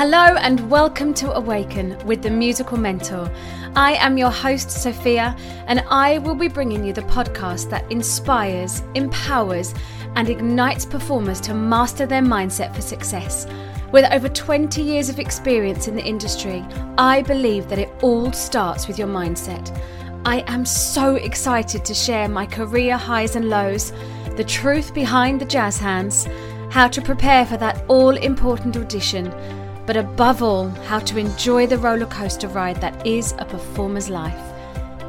Hello and welcome to Awaken with the Musical Mentor. I am your host, Sophia, and I will be bringing you the podcast that inspires, empowers, and ignites performers to master their mindset for success. With over 20 years of experience in the industry, I believe that it all starts with your mindset. I am so excited to share my career highs and lows, the truth behind the jazz hands, how to prepare for that all important audition but above all, how to enjoy the roller coaster ride that is a performer's life.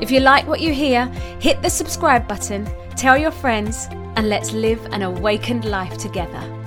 If you like what you hear, hit the subscribe button, tell your friends, and let's live an awakened life together.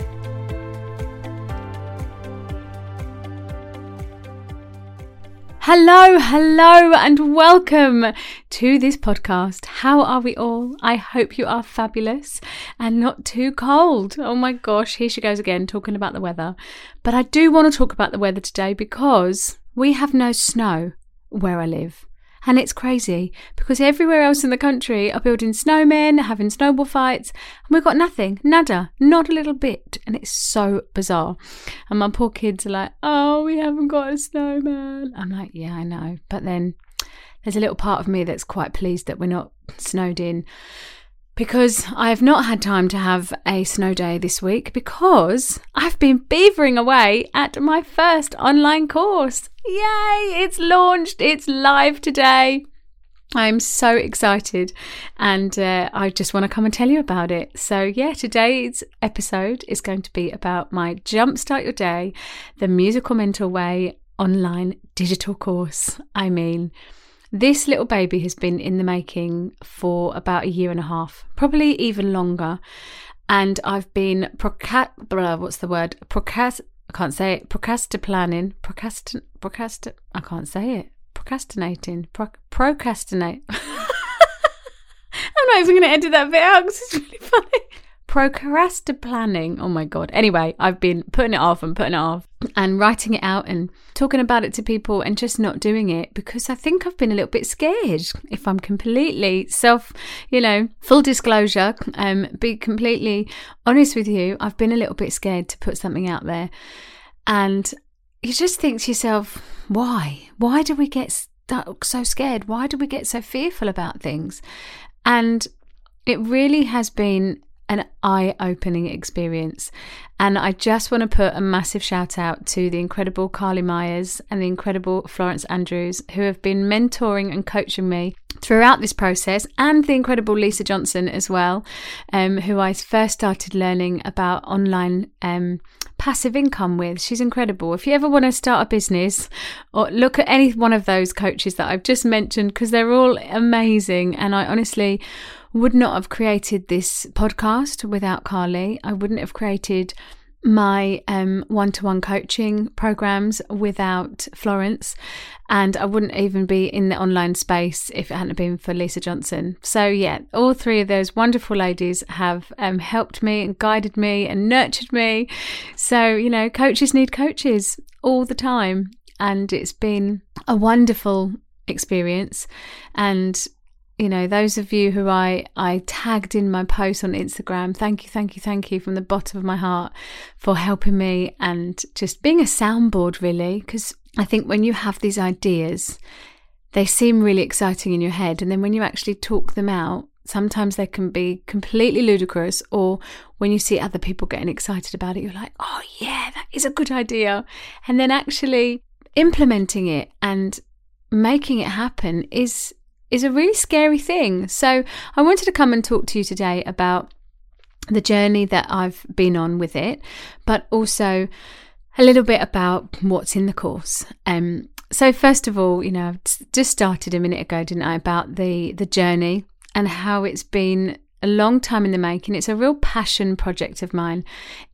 Hello, hello, and welcome to this podcast. How are we all? I hope you are fabulous and not too cold. Oh my gosh, here she goes again talking about the weather. But I do want to talk about the weather today because we have no snow where I live. And it's crazy because everywhere else in the country are building snowmen, having snowball fights, and we've got nothing, nada, not a little bit. And it's so bizarre. And my poor kids are like, oh, we haven't got a snowman. I'm like, yeah, I know. But then there's a little part of me that's quite pleased that we're not snowed in because I've not had time to have a snow day this week because I've been beavering away at my first online course. Yay! It's launched, it's live today. I'm so excited and uh, I just want to come and tell you about it. So, yeah, today's episode is going to be about my Jumpstart Your Day, the Musical Mentor Way online digital course. I mean, this little baby has been in the making for about a year and a half, probably even longer. And I've been procrast what's the word? Procrast I can't say it. Procrastinating. Procrastin procrast I can't say it. Procrastinating. Pro- procrastinate. I'm not even going to edit that bit out because it's really funny planning. Oh my God. Anyway, I've been putting it off and putting it off and writing it out and talking about it to people and just not doing it because I think I've been a little bit scared. If I'm completely self, you know, full disclosure, um, be completely honest with you, I've been a little bit scared to put something out there. And you just think to yourself, why? Why do we get so scared? Why do we get so fearful about things? And it really has been an eye opening experience. And I just want to put a massive shout out to the incredible Carly Myers and the incredible Florence Andrews, who have been mentoring and coaching me throughout this process, and the incredible Lisa Johnson as well, um, who I first started learning about online um, passive income with. She's incredible. If you ever want to start a business, or look at any one of those coaches that I've just mentioned, because they're all amazing. And I honestly would not have created this podcast without Carly. I wouldn't have created my one to one coaching programs without Florence, and I wouldn't even be in the online space if it hadn't been for Lisa Johnson. So, yeah, all three of those wonderful ladies have um, helped me and guided me and nurtured me. So, you know, coaches need coaches all the time, and it's been a wonderful experience. And you know, those of you who I, I tagged in my post on Instagram, thank you, thank you, thank you from the bottom of my heart for helping me and just being a soundboard, really. Because I think when you have these ideas, they seem really exciting in your head. And then when you actually talk them out, sometimes they can be completely ludicrous. Or when you see other people getting excited about it, you're like, oh, yeah, that is a good idea. And then actually implementing it and making it happen is is a really scary thing. So I wanted to come and talk to you today about the journey that I've been on with it, but also a little bit about what's in the course. Um, so first of all, you know, I've just started a minute ago, didn't I, about the the journey and how it's been a long time in the making. It's a real passion project of mine.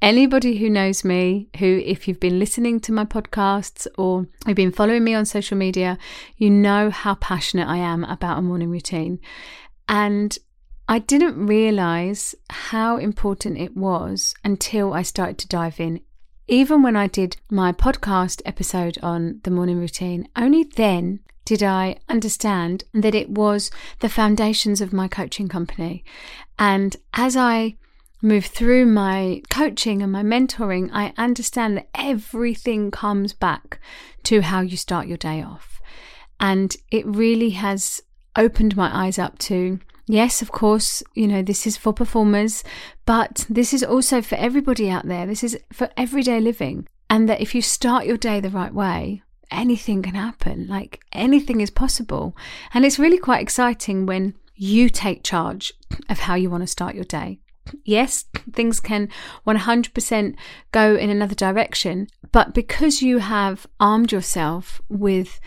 Anybody who knows me, who, if you've been listening to my podcasts or you've been following me on social media, you know how passionate I am about a morning routine. And I didn't realize how important it was until I started to dive in. Even when I did my podcast episode on the morning routine, only then did I understand that it was the foundations of my coaching company. And as I move through my coaching and my mentoring, I understand that everything comes back to how you start your day off. And it really has opened my eyes up to yes, of course, you know, this is for performers, but this is also for everybody out there. This is for everyday living. And that if you start your day the right way, anything can happen. Like anything is possible. And it's really quite exciting when you take charge of how you want to start your day. Yes, things can 100% go in another direction, but because you have armed yourself with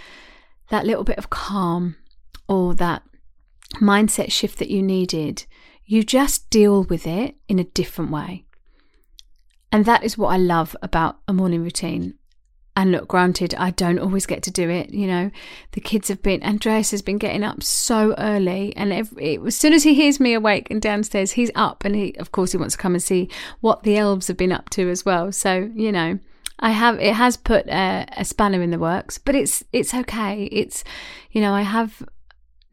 that little bit of calm or that mindset shift that you needed, you just deal with it in a different way. And that is what I love about a morning routine. And look, granted, I don't always get to do it. You know, the kids have been, Andreas has been getting up so early. And every, as soon as he hears me awake and downstairs, he's up. And he, of course, he wants to come and see what the elves have been up to as well. So, you know, I have, it has put a, a spanner in the works, but it's, it's okay. It's, you know, I have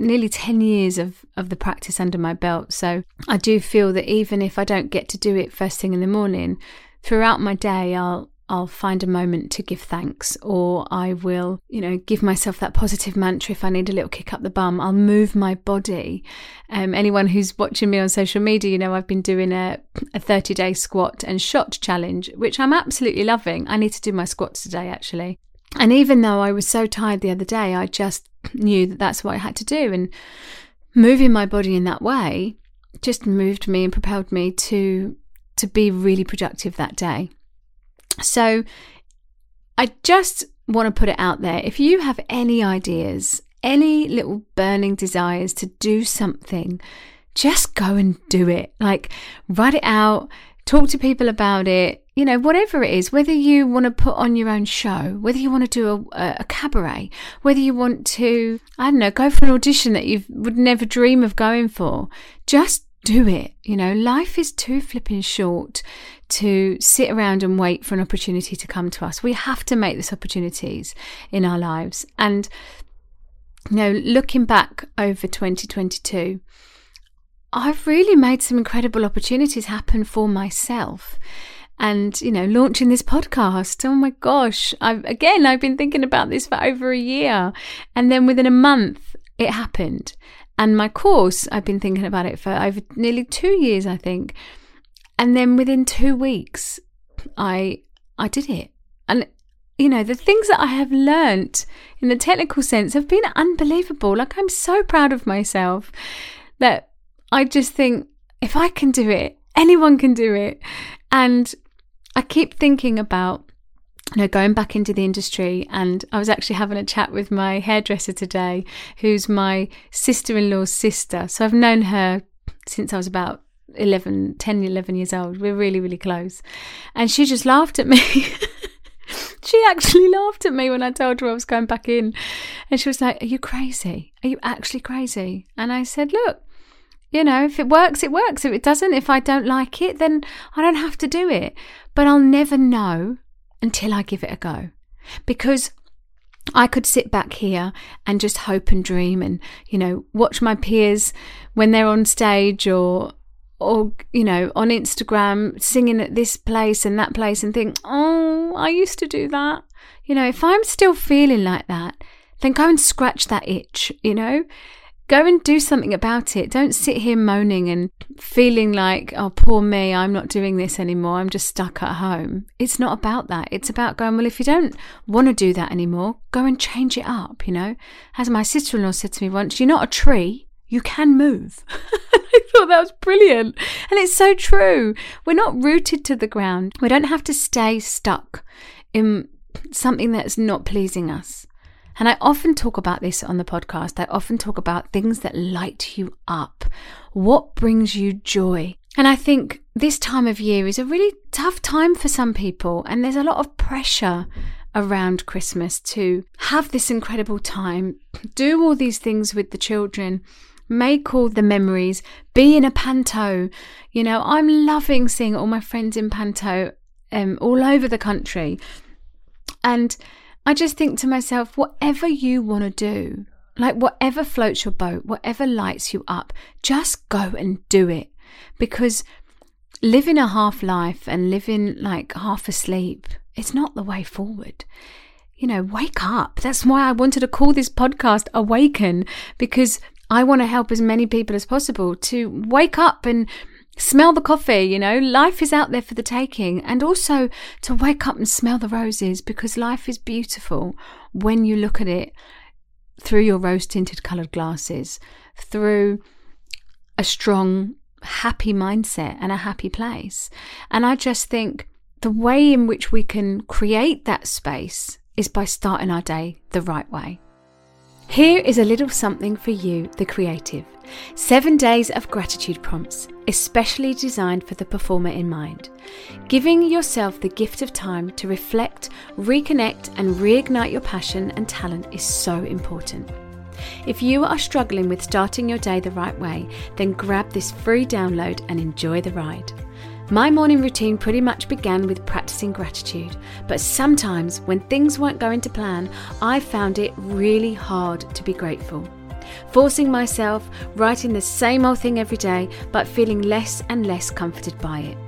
nearly 10 years of, of the practice under my belt. So I do feel that even if I don't get to do it first thing in the morning, throughout my day, I'll, I'll find a moment to give thanks, or I will, you know, give myself that positive mantra if I need a little kick up the bum. I'll move my body. Um, anyone who's watching me on social media, you know, I've been doing a, a 30 day squat and shot challenge, which I'm absolutely loving. I need to do my squats today, actually. And even though I was so tired the other day, I just knew that that's what I had to do. And moving my body in that way just moved me and propelled me to to be really productive that day. So I just want to put it out there. If you have any ideas, any little burning desires to do something, just go and do it. Like write it out, talk to people about it, you know, whatever it is, whether you want to put on your own show, whether you want to do a, a, cabaret, whether you want to, I don't know, go for an audition that you would never dream of going for, just do it. You know, life is too flipping short to sit around and wait for an opportunity to come to us. We have to make these opportunities in our lives. And, you know, looking back over 2022, I've really made some incredible opportunities happen for myself. And you know launching this podcast oh my gosh i've again i've been thinking about this for over a year. And then within a month it happened. And my course i've been thinking about it for over nearly 2 years i think. And then within 2 weeks i i did it. And you know the things that i have learnt in the technical sense have been unbelievable. Like i'm so proud of myself that i just think if i can do it anyone can do it and I keep thinking about you know, going back into the industry, and I was actually having a chat with my hairdresser today, who's my sister in law's sister. So I've known her since I was about 11, 10, 11 years old. We're really, really close. And she just laughed at me. she actually laughed at me when I told her I was going back in. And she was like, Are you crazy? Are you actually crazy? And I said, Look, you know, if it works, it works. If it doesn't, if I don't like it, then I don't have to do it. But I'll never know until I give it a go. Because I could sit back here and just hope and dream and, you know, watch my peers when they're on stage or or you know on Instagram singing at this place and that place and think, "Oh, I used to do that." You know, if I'm still feeling like that, then go and scratch that itch, you know? Go and do something about it. Don't sit here moaning and feeling like, oh, poor me, I'm not doing this anymore. I'm just stuck at home. It's not about that. It's about going, well, if you don't want to do that anymore, go and change it up, you know? As my sister in law said to me once, you're not a tree, you can move. I thought that was brilliant. And it's so true. We're not rooted to the ground. We don't have to stay stuck in something that's not pleasing us. And I often talk about this on the podcast. I often talk about things that light you up. What brings you joy? And I think this time of year is a really tough time for some people, and there's a lot of pressure around Christmas to have this incredible time, do all these things with the children, make all the memories, be in a panto. You know, I'm loving seeing all my friends in panto um, all over the country. And I just think to myself, whatever you want to do, like whatever floats your boat, whatever lights you up, just go and do it. Because living a half life and living like half asleep, it's not the way forward. You know, wake up. That's why I wanted to call this podcast Awaken because I want to help as many people as possible to wake up and smell the coffee, you know, life is out there for the taking. And also to wake up and smell the roses because life is beautiful when you look at it through your rose tinted coloured glasses, through a strong, happy mindset and a happy place. And I just think the way in which we can create that space is by starting our day the right way. Here is a little something for you, the creative. Seven days of gratitude prompts, especially designed for the performer in mind. Giving yourself the gift of time to reflect, reconnect, and reignite your passion and talent is so important. If you are struggling with starting your day the right way, then grab this free download and enjoy the ride. My morning routine pretty much began with practicing gratitude, but sometimes when things weren't going to plan, I found it really hard to be grateful. Forcing myself, writing the same old thing every day, but feeling less and less comforted by it.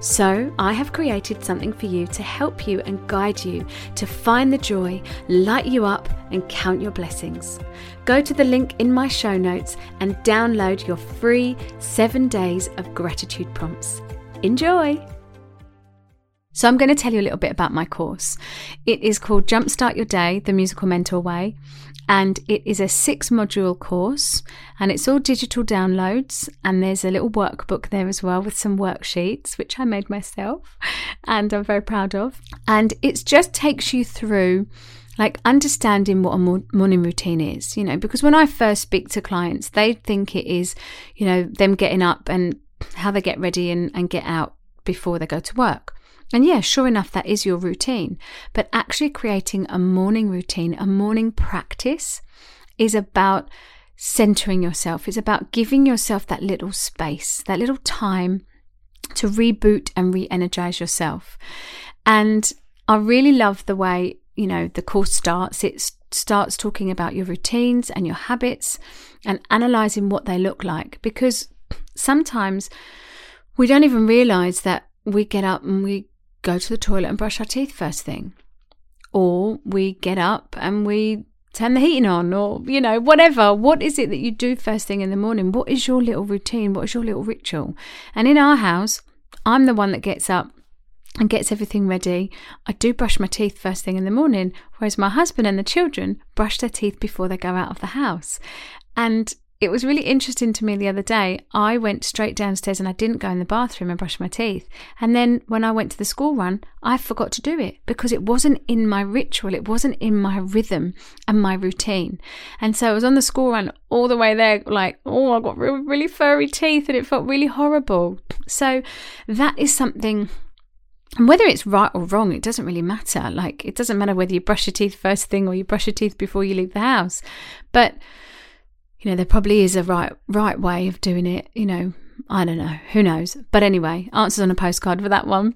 So, I have created something for you to help you and guide you to find the joy, light you up, and count your blessings. Go to the link in my show notes and download your free seven days of gratitude prompts. Enjoy! So, I'm going to tell you a little bit about my course. It is called Jumpstart Your Day, the Musical Mentor Way, and it is a six module course, and it's all digital downloads. And there's a little workbook there as well with some worksheets, which I made myself, and I'm very proud of. And it just takes you through like understanding what a morning routine is, you know, because when I first speak to clients, they think it is, you know, them getting up and how they get ready and, and get out before they go to work. And yeah, sure enough, that is your routine. But actually creating a morning routine, a morning practice, is about centering yourself. It's about giving yourself that little space, that little time to reboot and re energize yourself. And I really love the way, you know, the course starts. It starts talking about your routines and your habits and analyzing what they look like because sometimes we don't even realize that we get up and we go to the toilet and brush our teeth first thing. Or we get up and we turn the heating on, or, you know, whatever. What is it that you do first thing in the morning? What is your little routine? What is your little ritual? And in our house, I'm the one that gets up and gets everything ready. I do brush my teeth first thing in the morning, whereas my husband and the children brush their teeth before they go out of the house. And it was really interesting to me the other day. I went straight downstairs and I didn't go in the bathroom and brush my teeth. And then when I went to the school run, I forgot to do it because it wasn't in my ritual, it wasn't in my rhythm and my routine. And so I was on the school run all the way there, like, oh, I got really, really furry teeth and it felt really horrible. So that is something and whether it's right or wrong, it doesn't really matter. Like, it doesn't matter whether you brush your teeth first thing or you brush your teeth before you leave the house. But you know, there probably is a right right way of doing it. You know, I don't know, who knows. But anyway, answers on a postcard for that one.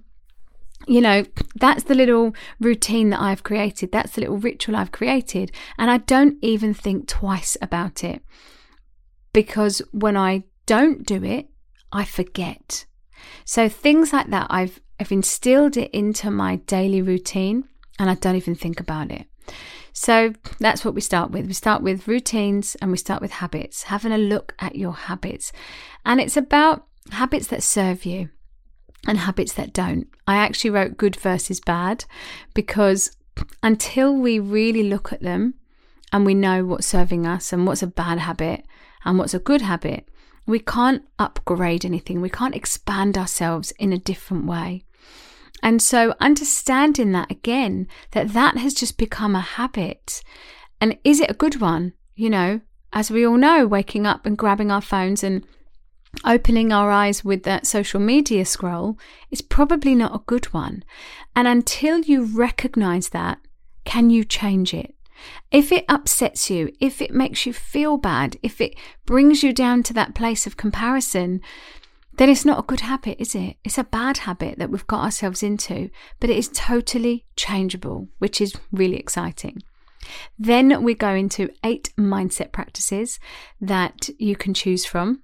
You know, that's the little routine that I've created. That's the little ritual I've created. And I don't even think twice about it. Because when I don't do it, I forget. So things like that, I've I've instilled it into my daily routine and I don't even think about it. So that's what we start with. We start with routines and we start with habits, having a look at your habits. And it's about habits that serve you and habits that don't. I actually wrote good versus bad because until we really look at them and we know what's serving us and what's a bad habit and what's a good habit, we can't upgrade anything. We can't expand ourselves in a different way. And so understanding that again, that that has just become a habit. And is it a good one? You know, as we all know, waking up and grabbing our phones and opening our eyes with that social media scroll is probably not a good one. And until you recognize that, can you change it? If it upsets you, if it makes you feel bad, if it brings you down to that place of comparison, then it's not a good habit, is it? It's a bad habit that we've got ourselves into, but it is totally changeable, which is really exciting. Then we go into eight mindset practices that you can choose from.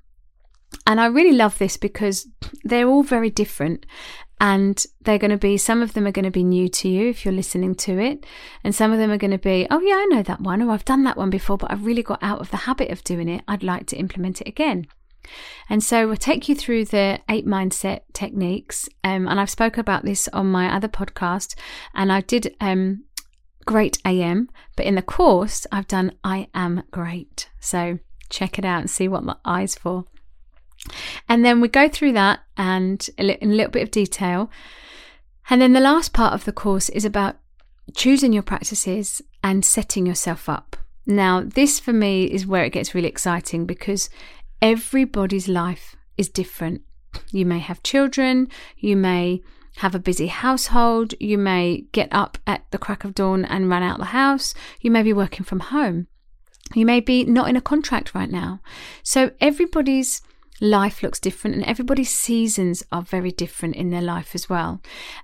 And I really love this because they're all very different and they're going to be some of them are going to be new to you if you're listening to it and some of them are going to be oh yeah i know that one or i've done that one before but i've really got out of the habit of doing it i'd like to implement it again and so we'll take you through the eight mindset techniques um, and i've spoken about this on my other podcast and i did um, great am but in the course i've done i am great so check it out and see what the eyes for and then we go through that and in a little bit of detail. And then the last part of the course is about choosing your practices and setting yourself up. Now, this for me is where it gets really exciting because everybody's life is different. You may have children, you may have a busy household, you may get up at the crack of dawn and run out the house, you may be working from home, you may be not in a contract right now. So, everybody's life looks different and everybody's seasons are very different in their life as well.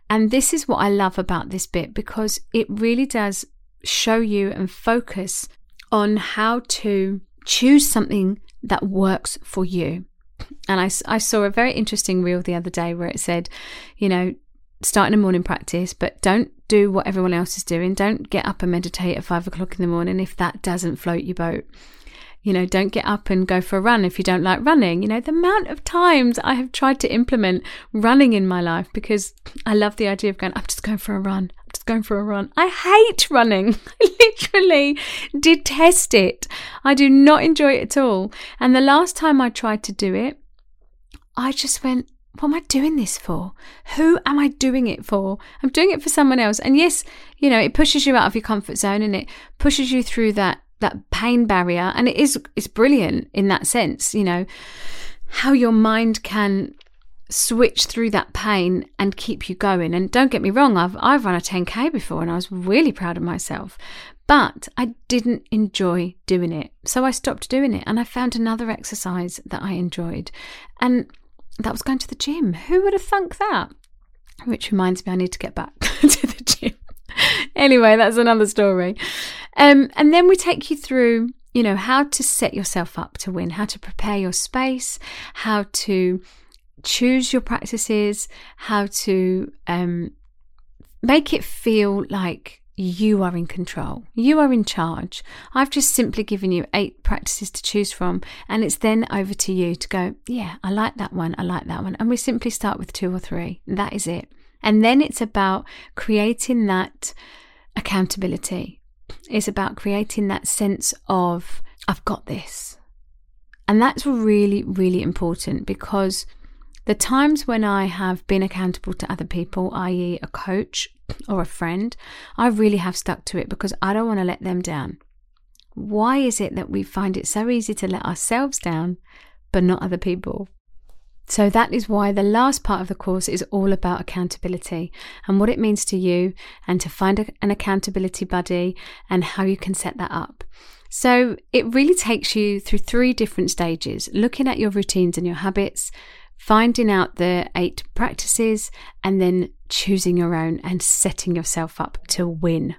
And this is what I love about this bit because it really does show you and focus on how to choose something that works for you. And I, I saw a very interesting reel the other day where it said, you know, start in a morning practice, but don't do what everyone else is doing. Don't get up and meditate at five o'clock in the morning if that doesn't float your boat. You know, don't get up and go for a run if you don't like running. You know, the amount of times I have tried to implement running in my life because I love the idea of going, I'm just going for a run. Going for a run. I hate running. I literally detest it. I do not enjoy it at all. And the last time I tried to do it, I just went, what am I doing this for? Who am I doing it for? I'm doing it for someone else. And yes, you know, it pushes you out of your comfort zone and it pushes you through that that pain barrier and it is it's brilliant in that sense you know how your mind can switch through that pain and keep you going. And don't get me wrong I've I've run a 10k before and I was really proud of myself but I didn't enjoy doing it. So I stopped doing it and I found another exercise that I enjoyed. And that was going to the gym. Who would have thunk that? Which reminds me I need to get back to the gym. Anyway, that's another story. Um, and then we take you through, you know, how to set yourself up to win, how to prepare your space, how to choose your practices, how to um, make it feel like you are in control. You are in charge. I've just simply given you eight practices to choose from, and it's then over to you to go, yeah, I like that one, I like that one. And we simply start with two or three. That is it. And then it's about creating that accountability. It's about creating that sense of, I've got this. And that's really, really important because the times when I have been accountable to other people, i.e., a coach or a friend, I really have stuck to it because I don't want to let them down. Why is it that we find it so easy to let ourselves down, but not other people? So, that is why the last part of the course is all about accountability and what it means to you, and to find a, an accountability buddy and how you can set that up. So, it really takes you through three different stages looking at your routines and your habits, finding out the eight practices, and then choosing your own and setting yourself up to win.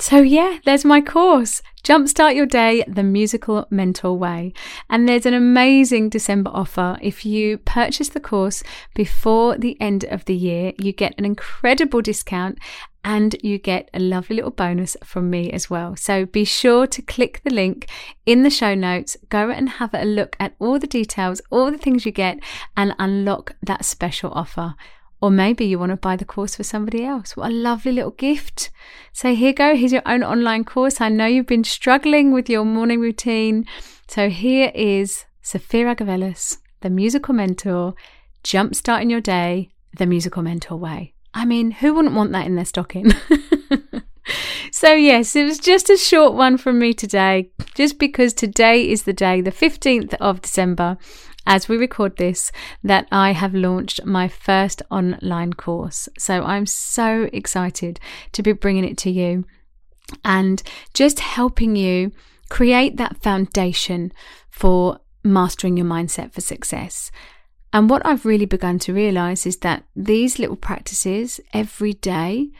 So, yeah, there's my course, Jumpstart Your Day the Musical Mentor Way. And there's an amazing December offer. If you purchase the course before the end of the year, you get an incredible discount and you get a lovely little bonus from me as well. So be sure to click the link in the show notes, go and have a look at all the details, all the things you get, and unlock that special offer. Or maybe you want to buy the course for somebody else. What a lovely little gift. So here go. Here's your own online course. I know you've been struggling with your morning routine. So here is Sophia Agavelis, the musical mentor, jumpstarting your day, the musical mentor way. I mean, who wouldn't want that in their stocking? so, yes, it was just a short one from me today, just because today is the day, the 15th of December, as we record this, that I have launched my first online course. So I'm so excited to be bringing it to you and just helping you create that foundation for mastering your mindset for success. And what I've really begun to realize is that these little practices every day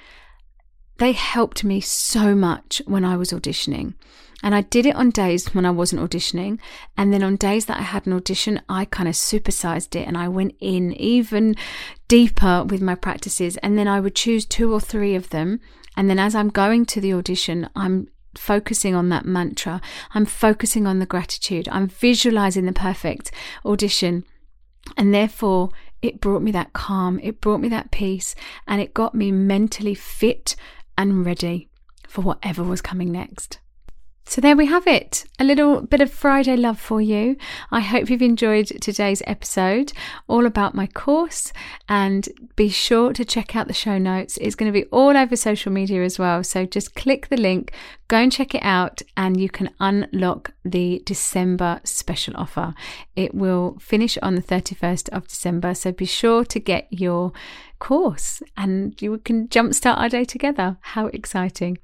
they helped me so much when I was auditioning. And I did it on days when I wasn't auditioning. And then on days that I had an audition, I kind of supersized it and I went in even deeper with my practices. And then I would choose two or three of them. And then as I'm going to the audition, I'm focusing on that mantra. I'm focusing on the gratitude. I'm visualizing the perfect audition. And therefore, it brought me that calm, it brought me that peace, and it got me mentally fit and ready for whatever was coming next. So, there we have it. A little bit of Friday love for you. I hope you've enjoyed today's episode all about my course. And be sure to check out the show notes. It's going to be all over social media as well. So, just click the link, go and check it out, and you can unlock the December special offer. It will finish on the 31st of December. So, be sure to get your course and you can jumpstart our day together. How exciting!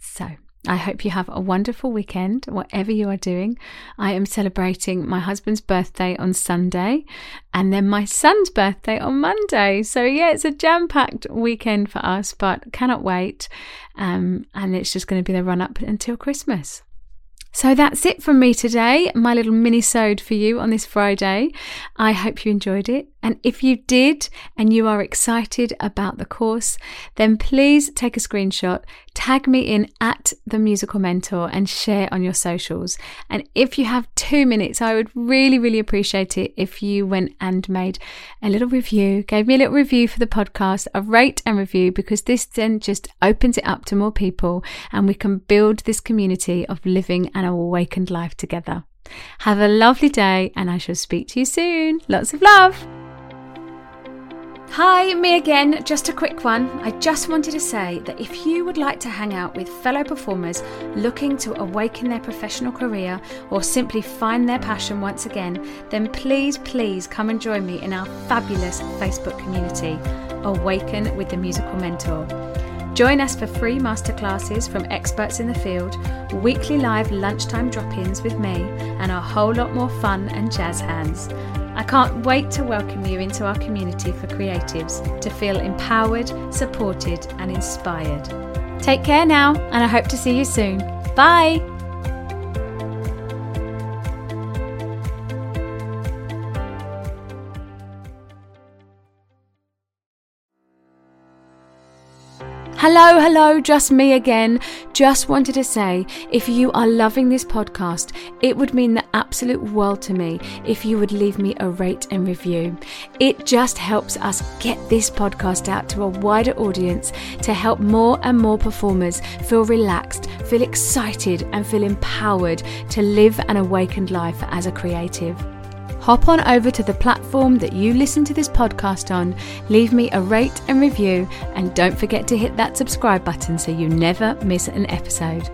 So, I hope you have a wonderful weekend, whatever you are doing. I am celebrating my husband's birthday on Sunday and then my son's birthday on Monday. So, yeah, it's a jam packed weekend for us, but cannot wait. Um, and it's just going to be the run up until Christmas. So that's it from me today, my little mini-sode for you on this Friday. I hope you enjoyed it. And if you did and you are excited about the course, then please take a screenshot, tag me in at the musical mentor and share on your socials. And if you have two minutes, I would really, really appreciate it if you went and made a little review, gave me a little review for the podcast, a rate and review, because this then just opens it up to more people and we can build this community of living an awakened life together. Have a lovely day and I shall speak to you soon. Lots of love. Hi, me again. Just a quick one. I just wanted to say that if you would like to hang out with fellow performers looking to awaken their professional career or simply find their passion once again, then please, please come and join me in our fabulous Facebook community, Awaken with the Musical Mentor. Join us for free masterclasses from experts in the field, weekly live lunchtime drop ins with me, and a whole lot more fun and jazz hands. I can't wait to welcome you into our community for creatives to feel empowered, supported, and inspired. Take care now, and I hope to see you soon. Bye! Hello, hello, just me again. Just wanted to say if you are loving this podcast, it would mean the absolute world to me if you would leave me a rate and review. It just helps us get this podcast out to a wider audience to help more and more performers feel relaxed, feel excited, and feel empowered to live an awakened life as a creative hop on over to the platform that you listen to this podcast on, leave me a rate and review, and don't forget to hit that subscribe button so you never miss an episode.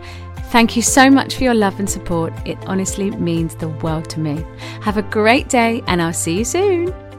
Thank you so much for your love and support. It honestly means the world to me. Have a great day, and I'll see you soon.